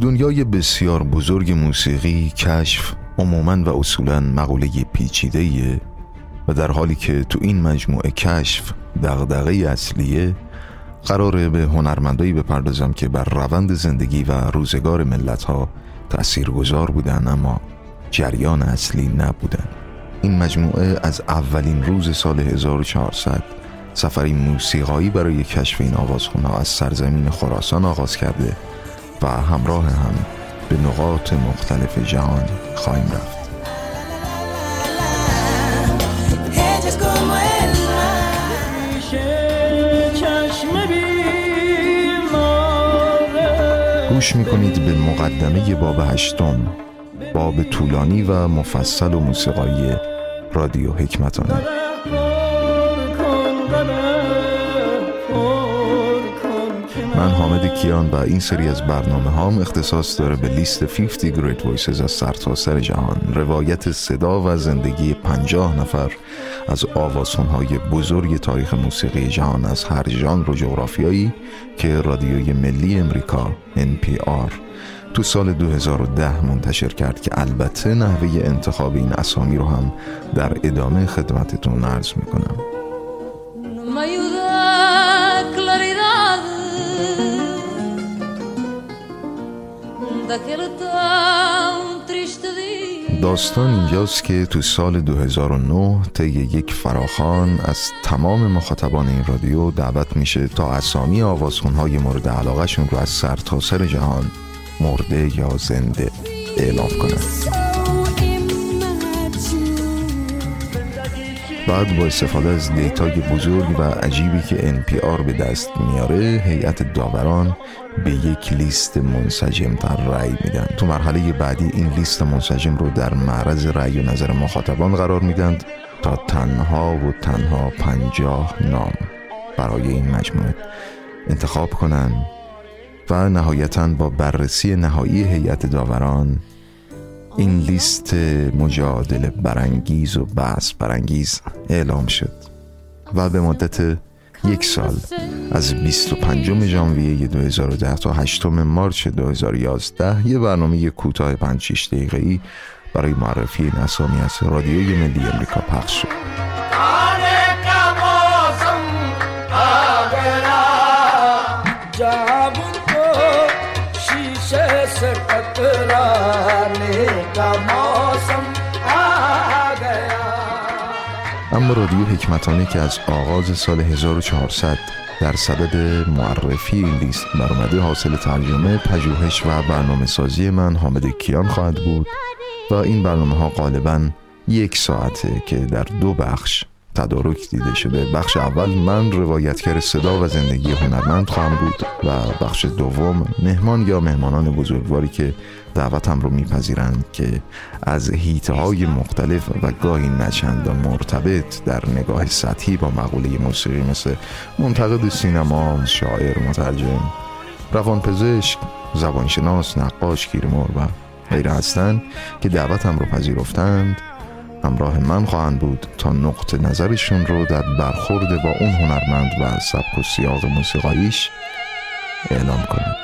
دنیای بسیار بزرگ موسیقی کشف عموما و اصولا مقوله پیچیده و در حالی که تو این مجموعه کشف دغدغه اصلیه قراره به هنرمندایی بپردازم که بر روند زندگی و روزگار ملت ها تأثیر گذار بودن اما جریان اصلی نبودن. این مجموعه از اولین روز سال 1400 سفری موسیقایی برای کشف این آوازخونه از سرزمین خراسان آغاز کرده و همراه هم به نقاط مختلف جهان خواهیم رفت. گوش می‌کنید به مقدمه باب هشتم باب طولانی و مفصل و موسیقایی رادیو حکمتانه حامد کیان و این سری از برنامه هام اختصاص داره به لیست 50 Great Voices از سرتاسر سر جهان. روایت صدا و زندگی 50 نفر از های بزرگ تاریخ موسیقی جهان از هر ژانر و جغرافیایی که رادیوی ملی امریکا NPR تو سال 2010 منتشر کرد که البته نحوه انتخاب این اسامی رو هم در ادامه خدمتتون عرض می‌کنم. داستان اینجاست که تو سال 2009 طی یک فراخان از تمام مخاطبان این رادیو دعوت میشه تا اسامی آوازخونهای مورد علاقهشون رو از سرتاسر سر جهان مرده یا زنده اعلام کنند بعد با استفاده از دیتای بزرگ و عجیبی که NPR به دست میاره هیئت داوران به یک لیست منسجم در رأی میدن. تو مرحله بعدی این لیست منسجم رو در معرض رأی و نظر مخاطبان قرار میدن تا تنها و تنها پنجاه نام برای این مجموعه انتخاب کنن و نهایتا با بررسی نهایی هیئت داوران این لیست مجادله برانگیز و بحث برانگیز اعلام شد و به مدت یک سال از 25 ژانویه 2010 تا 8 مارچ 2011 یه برنامه کوتاه 5 6 دقیقه‌ای برای معرفی این اسامی از رادیوی ملی امریکا پخش شد. اما رادیو حکمتانه که از آغاز سال 1400 در صدد معرفی لیست برآمده حاصل ترجمه پژوهش و برنامه سازی من حامد کیان خواهد بود و این برنامه ها غالبا یک ساعته که در دو بخش تدارک دیده شده. بخش اول من روایتگر صدا و زندگی هنرمند خواهم بود و بخش دوم مهمان یا مهمانان بزرگواری که دعوتم رو میپذیرند که از هیته های مختلف و گاهی نچند و مرتبط در نگاه سطحی با مقوله موسیقی مثل منتقد سینما، شاعر، مترجم، روانپزشک، زبانشناس، نقاش، کیرمور و غیره هستند که دعوتم رو پذیرفتند. همراه من خواهند بود تا نقطه نظرشون رو در برخورد با اون هنرمند و سبک و سیاق موسیقاییش اعلام کنند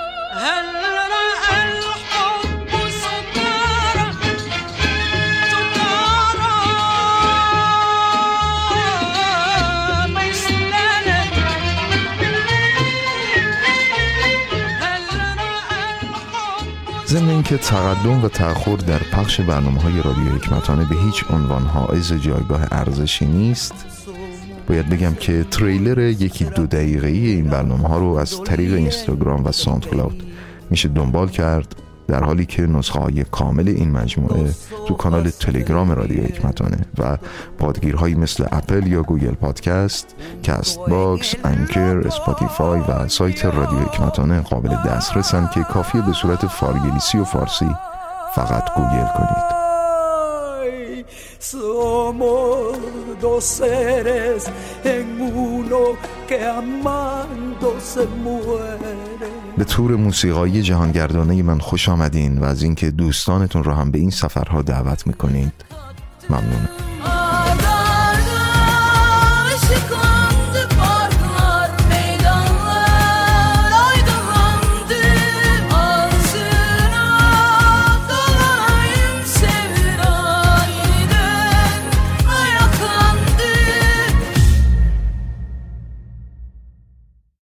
ضمن اینکه تقدم و تأخر در پخش برنامه های رادیو هگمتانه به هیچ عنوان حائز جایگاه ارزشی نیست. باید بگم که تریلر یکی دو دقیقه ای این برنامه ها رو از طریق اینستاگرام و SoundCloud میشه دنبال کرد. در حالی که نسخه های کامل این مجموعه تو کانال تلگرام رادیو هگمتانه و پادگیرهایی مثل اپل یا Google Podcast، Castbox، Anchor، Spotify و سایت رادیو هگمتانه قابل دسترسن که کافیه به صورت فارگلیسی و فارسی فقط گوگل کنید. Somos dos seres en uno que amando se muere. به تور موسیقایی جهانگردانه من خوش آمدین و از اینکه دوستانتون رو هم به این سفرها دعوت می‌کنید ممنونم.